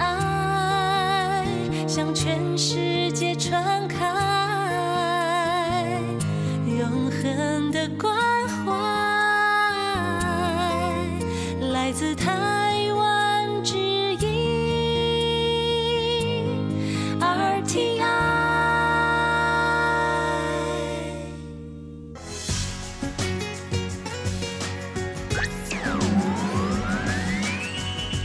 爱向全世界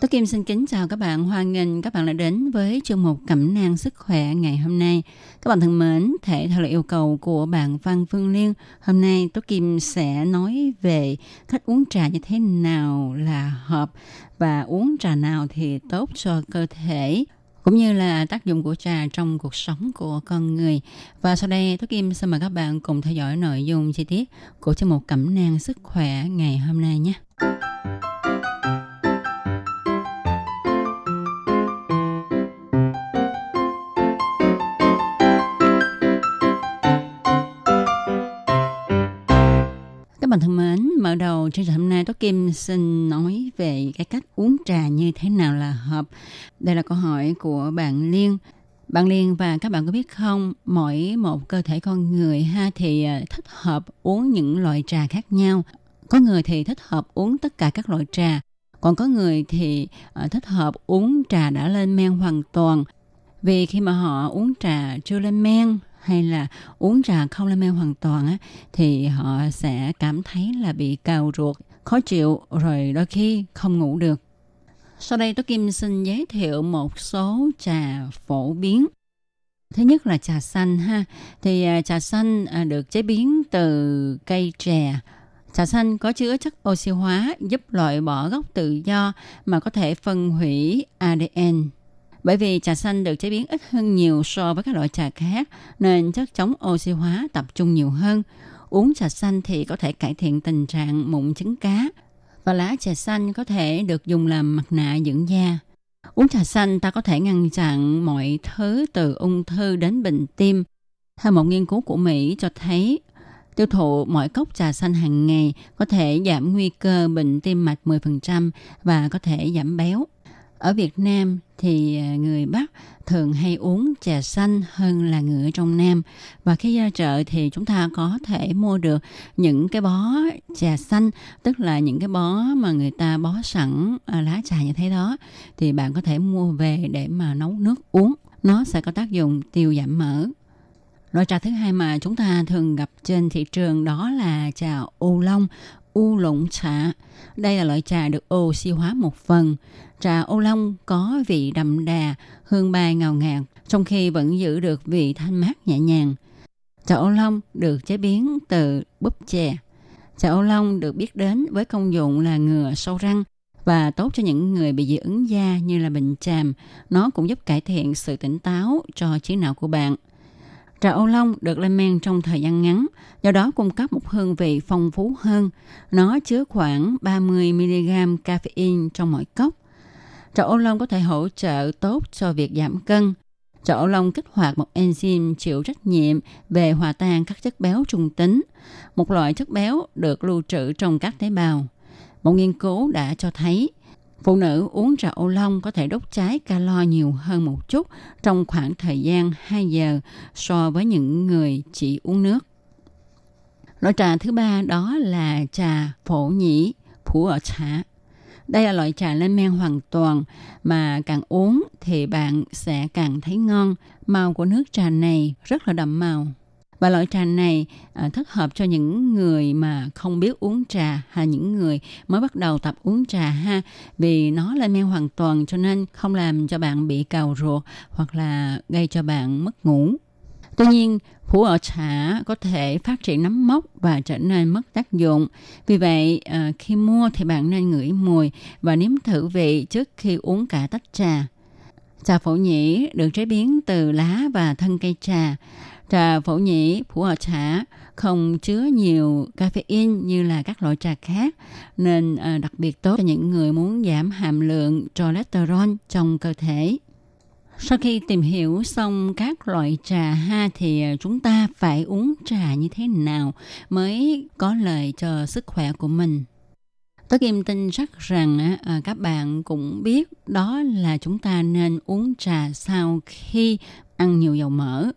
Tố Kim xin kính chào các bạn, hoan nghênh các bạn đã đến với chương mục Cẩm nang sức khỏe ngày hôm nay. Các bạn thân mến, thể theo lời yêu cầu của bạn Văn Phương Liên, hôm nay Tố Kim sẽ nói về cách uống trà như thế nào là hợp và uống trà nào thì tốt cho cơ thể cũng như là tác dụng của trà trong cuộc sống của con người. Và sau đây, Tố Kim xin mời các bạn cùng theo dõi nội dung chi tiết của chương mục Cẩm nang sức khỏe ngày hôm nay nhé. Bạn thân mến, mở đầu chương trình hôm nay Tố Kim xin nói về cái cách uống trà như thế nào là hợp. Đây là câu hỏi của bạn Liên. Bạn Liên và các bạn có biết không, mỗi một cơ thể con người ha thì à, thích hợp uống những loại trà khác nhau. Có người thì thích hợp uống tất cả các loại trà, còn có người thì à, thích hợp uống trà đã lên men hoàn toàn. Vì khi mà họ uống trà chưa lên men hay là uống trà không lên men hoàn toàn á thì họ sẽ cảm thấy là bị cào ruột, khó chịu rồi đôi khi không ngủ được. Sau đây tôi Kim xin giới thiệu một số trà phổ biến. Thứ nhất là trà xanh ha. Thì à, trà xanh à, được chế biến từ cây chè. Trà xanh có chứa chất oxy hóa giúp loại bỏ gốc tự do mà có thể phân hủy ADN bởi vì trà xanh được chế biến ít hơn nhiều so với các loại trà khác, nên chất chống oxy hóa tập trung nhiều hơn. Uống trà xanh thì có thể cải thiện tình trạng mụn trứng cá và lá trà xanh có thể được dùng làm mặt nạ dưỡng da. Uống trà xanh, ta có thể ngăn chặn mọi thứ từ ung thư đến bệnh tim. Theo một nghiên cứu của Mỹ cho thấy, tiêu thụ mỗi cốc trà xanh hàng ngày có thể giảm nguy cơ bệnh tim mạch 10% và có thể giảm béo. Ở Việt Nam thì à, người Bắc thường hay uống trà xanh hơn là người ở trong Nam. Và khi ra chợ thì chúng ta có thể mua được những cái bó trà xanh, tức là những cái bó mà người ta bó sẵn à, lá trà như thế đó. Thì bạn có thể mua về để mà nấu nước uống. Nó sẽ có tác dụng tiêu giảm mỡ. Loại trà thứ hai mà chúng ta thường gặp trên thị trường đó là trà ô long, u lụng trà. Đây là loại trà được oxy hóa một phần. Trà ô long có vị đậm đà, hương bay ngào ngạt, trong khi vẫn giữ được vị thanh mát nhẹ nhàng. Trà ô long được chế biến từ búp chè. Trà ô long được biết đến với công dụng là ngừa sâu răng và tốt cho những người bị dị ứng da như là bệnh tràm. Nó cũng giúp cải thiện sự tỉnh táo cho trí não của bạn. Trà ô long được lên men trong thời gian ngắn, do đó cung cấp một hương vị phong phú hơn. Nó chứa khoảng 30mg caffeine trong mỗi cốc. Trà ô long có thể hỗ trợ tốt cho việc giảm cân. Trà ô long kích hoạt một enzyme chịu trách nhiệm về hòa tan các chất béo trung tính, một loại chất béo được lưu trữ trong các tế bào. Một nghiên cứu đã cho thấy phụ nữ uống trà ô long có thể đốt cháy calo nhiều hơn một chút trong khoảng thời gian 2 giờ so với những người chỉ uống nước. Loại trà thứ ba đó là trà phổ nhĩ, phủ ở trà. Đây là loại trà lên men hoàn toàn mà càng uống thì bạn sẽ càng thấy ngon. Màu của nước trà này rất là đậm màu. Và loại trà này à, thích hợp cho những người mà không biết uống trà hay những người mới bắt đầu tập uống trà ha. Vì nó lên men hoàn toàn cho nên không làm cho bạn bị cào ruột hoặc là gây cho bạn mất ngủ. Tuy nhiên, phủ ở xả có thể phát triển nấm mốc và trở nên mất tác dụng. Vì vậy, ờ, khi mua thì bạn nên ngửi mùi và nếm thử vị trước khi uống cả tách trà. Trà phổ nhĩ được chế biến từ lá và thân cây trà. Trà phổ nhĩ phù ở xả không chứa nhiều caffeine như là các loại trà khác nên ờ, đặc biệt tốt cho những người muốn giảm hàm lượng cholesterol trong cơ thể. Sau khi tìm hiểu xong các loại trà ha thì à, chúng ta phải uống trà như thế nào mới có lợi cho sức khỏe của mình. Tất Kim tin chắc rằng à, à, các bạn cũng biết đó là chúng ta nên uống trà sau khi ăn nhiều dầu mỡ.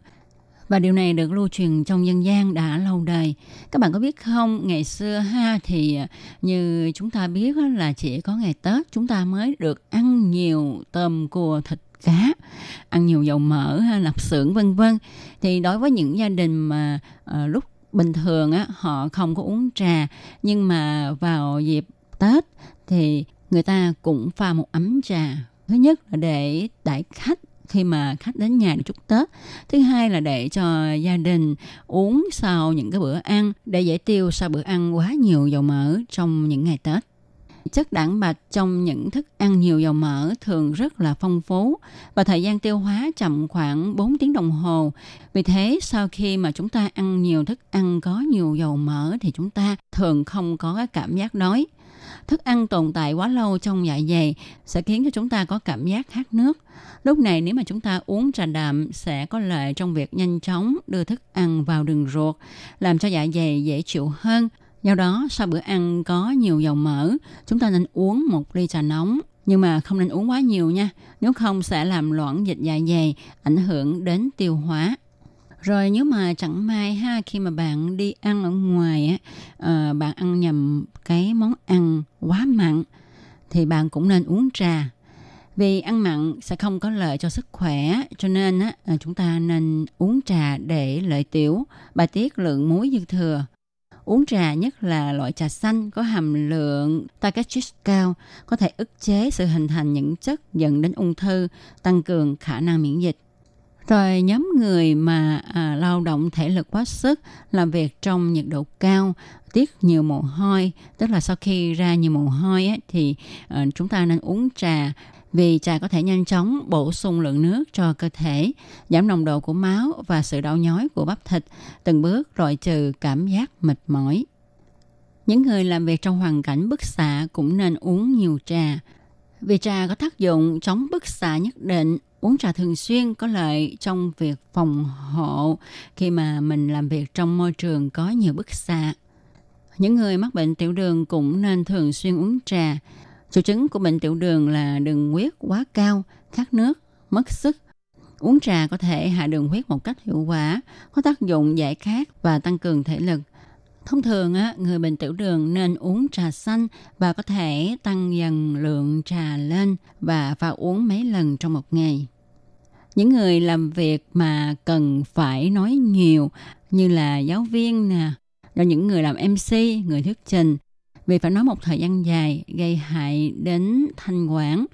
Và điều này được lưu truyền trong dân gian đã lâu đời. Các bạn có biết không, ngày xưa ha thì à, như chúng ta biết là chỉ có ngày Tết chúng ta mới được ăn nhiều tôm cua thịt cá ăn nhiều dầu mỡ lạp xưởng vân vân. Thì đối với những gia đình mà à, lúc bình thường á họ không có uống trà nhưng mà vào dịp Tết thì người ta cũng pha một ấm trà. Thứ nhất là để đãi khách khi mà khách đến nhà để chúc Tết. Thứ hai là để cho gia đình uống sau những cái bữa ăn để giải tiêu sau bữa ăn quá nhiều dầu mỡ trong những ngày Tết chất đạm bạch trong những thức ăn nhiều dầu mỡ thường rất là phong phú và thời gian tiêu hóa chậm khoảng 4 tiếng đồng hồ. Vì thế, sau khi mà chúng ta ăn nhiều thức ăn có nhiều dầu mỡ thì chúng ta thường không có cái cảm giác đói. Thức ăn tồn tại quá lâu trong dạ dày sẽ khiến cho chúng ta có cảm giác khát nước. Lúc này nếu mà chúng ta uống trà đạm sẽ có lợi trong việc nhanh chóng đưa thức ăn vào đường ruột, làm cho dạ dày dễ chịu hơn Do đó, sau bữa ăn có nhiều dầu mỡ, chúng ta nên uống một ly trà nóng nhưng mà không nên uống quá nhiều nha, nếu không sẽ làm loãng dịch dạ dày, ảnh hưởng đến tiêu hóa. Rồi nếu mà chẳng may ha khi mà bạn đi ăn ở ngoài á, ờ, bạn ăn nhầm cái món ăn quá mặn thì bạn cũng nên uống trà. Vì ăn mặn sẽ không có lợi cho sức khỏe, cho nên á, ờ, chúng ta nên uống trà để lợi tiểu, bài tiết lượng muối dư thừa. Uống trà nhất là loại trà xanh có hàm lượng targetris cao, có thể ức chế sự hình thành những chất dẫn đến ung thư, tăng cường khả năng miễn dịch. Rồi nhóm người mà à, lao động thể lực quá sức, làm việc trong nhiệt độ cao, tiết nhiều mồ hôi, tức là sau khi ra nhiều mồ hôi ấy, thì à, chúng ta nên uống trà vì trà có thể nhanh chóng bổ sung lượng nước cho cơ thể, giảm nồng độ của máu và sự đau nhói của bắp thịt, từng bước loại trừ cảm giác mệt mỏi. Những người làm việc trong hoàn cảnh bức xạ cũng nên uống nhiều trà. Vì trà có tác dụng chống bức xạ nhất định, uống trà thường xuyên có lợi trong việc phòng hộ khi mà mình làm việc trong môi trường có nhiều bức xạ. Những người mắc bệnh tiểu đường cũng nên thường xuyên uống trà Triệu chứng của bệnh tiểu đường là đường huyết quá cao, khát nước, mất sức. Uống trà có thể hạ đường huyết một cách hiệu quả, có tác dụng giải khát và tăng cường thể lực. Thông thường, người bệnh tiểu đường nên uống trà xanh và có thể tăng dần lượng trà lên và pha uống mấy lần trong một ngày. Những người làm việc mà cần phải nói nhiều như là giáo viên nè, là những người làm MC, người thuyết trình vì phải nói một thời gian dài gây hại đến thanh quản.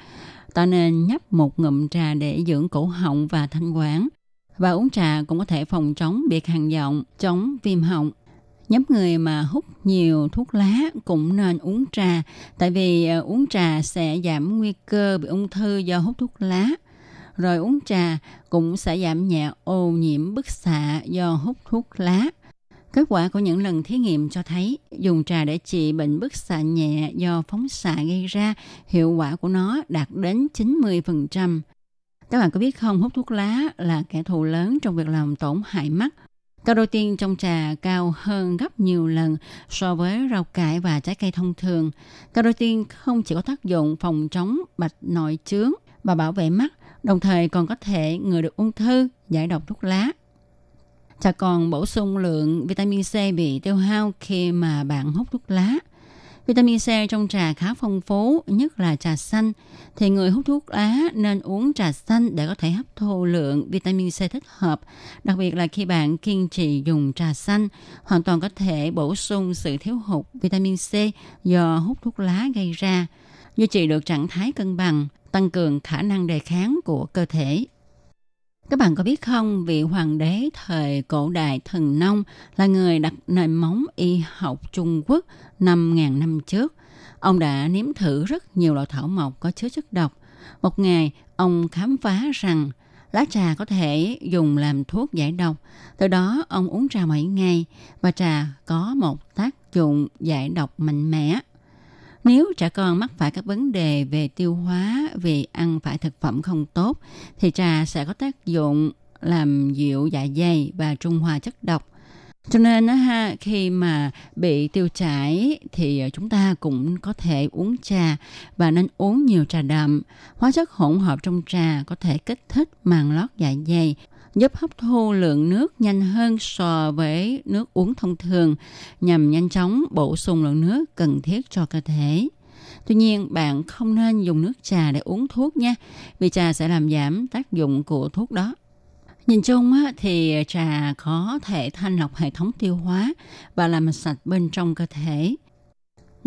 Ta nên nhấp một ngụm trà để dưỡng cổ họng và thanh quản. Và uống trà cũng có thể phòng chống biệt hàng giọng, chống viêm họng. Nhóm người mà hút nhiều thuốc lá cũng nên uống trà, tại vì ờ, uống trà sẽ giảm nguy cơ bị ung thư do hút thuốc lá. Rồi uống trà cũng sẽ giảm nhẹ ô nhiễm bức xạ do hút thuốc lá. Kết quả của những lần thí nghiệm cho thấy dùng trà để trị bệnh bức xạ nhẹ do phóng xạ gây ra, hiệu quả của nó đạt đến 90%. Các bạn có biết không, hút thuốc lá là kẻ thù lớn trong việc làm tổn hại mắt. Carotin trong trà cao hơn gấp nhiều lần so với rau cải và trái cây thông thường. Carotin không chỉ có tác dụng phòng chống bạch nội chướng và bảo vệ mắt, đồng thời còn có thể ngừa được ung thư, giải độc thuốc lá Trà còn bổ sung lượng vitamin C bị tiêu hao khi mà bạn hút thuốc lá. Vitamin C trong trà khá phong phú, nhất là trà xanh. Thì người hút thuốc lá nên uống trà xanh để có thể hấp thu lượng vitamin C thích hợp. Đặc biệt là khi bạn kiên trì dùng trà xanh, hoàn toàn có thể bổ sung sự thiếu hụt vitamin C do hút thuốc lá gây ra, duy trì được trạng thái cân bằng, tăng cường khả năng đề kháng của cơ thể. Các bạn có biết không, vị hoàng đế thời cổ đại Thần Nông là người đặt nền móng y học Trung Quốc 5.000 năm trước. Ông đã nếm thử rất nhiều loại thảo mộc có chứa chất độc. Một ngày, ông khám phá rằng lá trà có thể dùng làm thuốc giải độc. Từ đó, ông uống trà mỗi ngày và trà có một tác dụng giải độc mạnh mẽ. Nếu trẻ con mắc phải các vấn đề về tiêu hóa vì ăn phải thực phẩm không tốt, thì trà sẽ có tác dụng làm dịu dạ dày và trung hòa chất độc. Cho nên á ha, khi mà bị tiêu chảy thì chúng ta cũng có thể uống trà và nên uống nhiều trà đậm. Hóa chất hỗn hợp trong trà có thể kích thích màng lót dạ dày, giúp hấp thu lượng nước nhanh hơn so với nước uống thông thường nhằm nhanh chóng bổ sung lượng nước cần thiết cho cơ thể. Tuy nhiên, bạn không nên dùng nước trà để uống thuốc nha, vì trà sẽ làm giảm tác dụng của thuốc đó. Nhìn chung thì trà có thể thanh lọc hệ thống tiêu hóa và làm sạch bên trong cơ thể.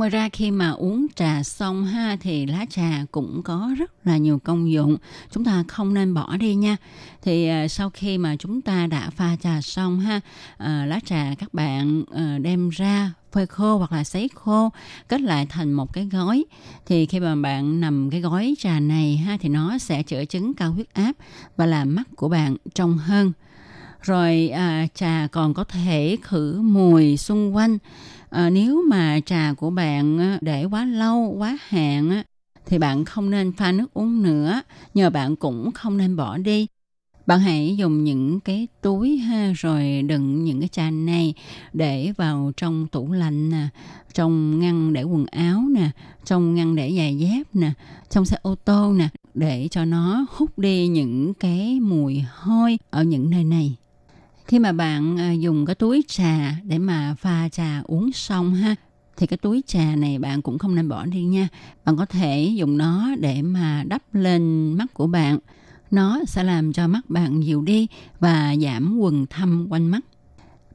Ngoài ra khi mà uống trà xong ha thì lá trà cũng có rất là nhiều công dụng. Chúng ta không nên bỏ đi nha. Thì à, sau khi mà chúng ta đã pha trà xong ha, à, lá trà các bạn à, đem ra phơi khô hoặc là sấy khô kết lại thành một cái gói thì khi mà bạn nằm cái gói trà này ha thì nó sẽ chữa chứng cao huyết áp và làm mắt của bạn trong hơn rồi à, trà còn có thể khử mùi xung quanh. À, nếu mà trà của bạn để quá lâu quá hạn thì bạn không nên pha nước uống nữa. Nhờ bạn cũng không nên bỏ đi. Bạn hãy dùng những cái túi ha rồi đựng những cái trà này để vào trong tủ lạnh nè trong ngăn để quần áo nè trong ngăn để giày dép nè trong xe ô tô nè để cho nó hút đi những cái mùi hôi ở những nơi này khi mà bạn à, dùng cái túi trà để mà pha trà uống xong ha, thì cái túi trà này bạn cũng không nên bỏ đi nha. Bạn có thể dùng nó để mà đắp lên mắt của bạn. Nó sẽ làm cho mắt bạn dịu đi và giảm quần thâm quanh mắt.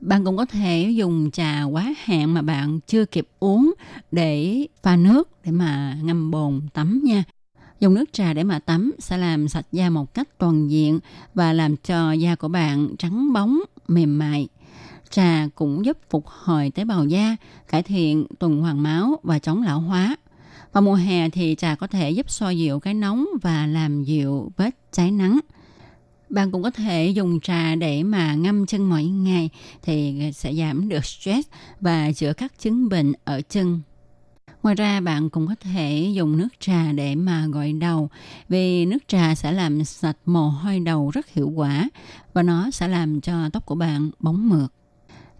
Bạn cũng có thể dùng trà quá hạn mà bạn chưa kịp uống để pha nước để mà ngâm bồn tắm nha. Dùng nước trà để mà tắm sẽ làm sạch da một cách toàn diện và làm cho da của bạn trắng bóng, mềm mại. Trà cũng giúp phục hồi tế bào da, cải thiện tuần hoàn máu và chống lão hóa. Vào mùa hè thì trà có thể giúp xoa dịu cái nóng và làm dịu vết cháy nắng. Bạn cũng có thể dùng trà để mà ngâm chân mỗi ngày thì sẽ giảm được stress và chữa các chứng bệnh ở chân. Ngoài ra, bạn cũng có thể dùng nước trà để mà gội đầu. Vì nước trà sẽ làm sạch mồ hôi đầu rất hiệu quả và nó sẽ làm cho tóc của bạn bóng mượt.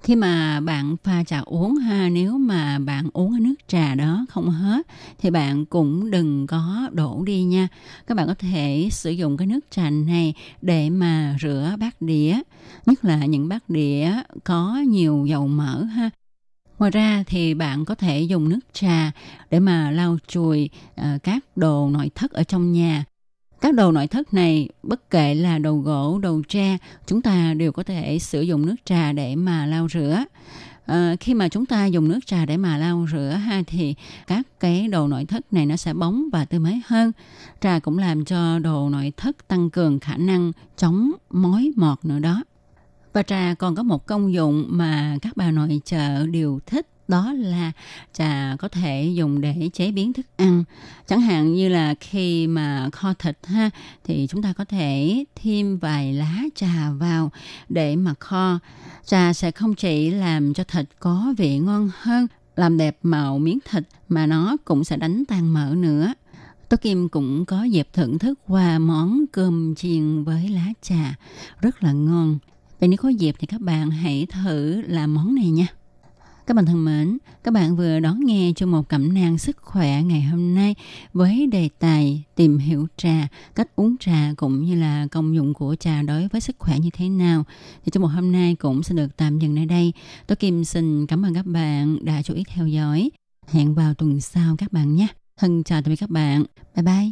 Khi mà bạn pha trà uống ha, nếu mà bạn uống cái nước trà đó không hết, thì bạn cũng đừng có đổ đi nha. Các bạn có thể sử dụng cái nước trà này để mà rửa bát đĩa. Nhất là những bát đĩa có nhiều dầu mỡ ha. Ngoài ra thì bạn có thể dùng nước trà để mà lau chùi uh, các đồ nội thất ở trong nhà. Các đồ nội thất này, bất kể là đồ gỗ, đồ tre, chúng ta đều có thể sử dụng nước trà để mà lau rửa. À, khi mà chúng ta dùng nước trà để mà lau rửa ha thì các cái đồ nội thất này nó sẽ bóng và tươi mới hơn. Trà cũng làm cho đồ nội thất tăng cường khả năng chống mối mọt nữa đó. Và trà còn có một công dụng mà các bà nội trợ đều thích, đó là trà có thể dùng để chế biến thức ăn. Chẳng hạn như là khi mà kho thịt ha, thì chúng ta có thể thêm vài lá trà vào để mà kho. Trà sẽ không chỉ làm cho thịt có vị ngon hơn, làm đẹp màu miếng thịt, mà nó cũng sẽ đánh tan mỡ nữa. Tôi Kim cũng có dịp thưởng thức qua món cơm chiên với lá trà, rất là ngon. Vậy nếu có dịp thì các bạn hãy thử làm món này nha. Các bạn thân mến, các bạn vừa đón nghe cho một cẩm nang sức khỏe ngày hôm nay với đề tài tìm hiểu trà, cách uống trà cũng như là công dụng của trà đối với sức khỏe như thế nào. Thì trong một hôm nay cũng sẽ được tạm dừng nơi đây. Tôi Kim xin cảm ơn các bạn đã chú ý theo dõi. Hẹn vào tuần sau các bạn nhé. Thân chào tạm biệt các bạn. Bye bye.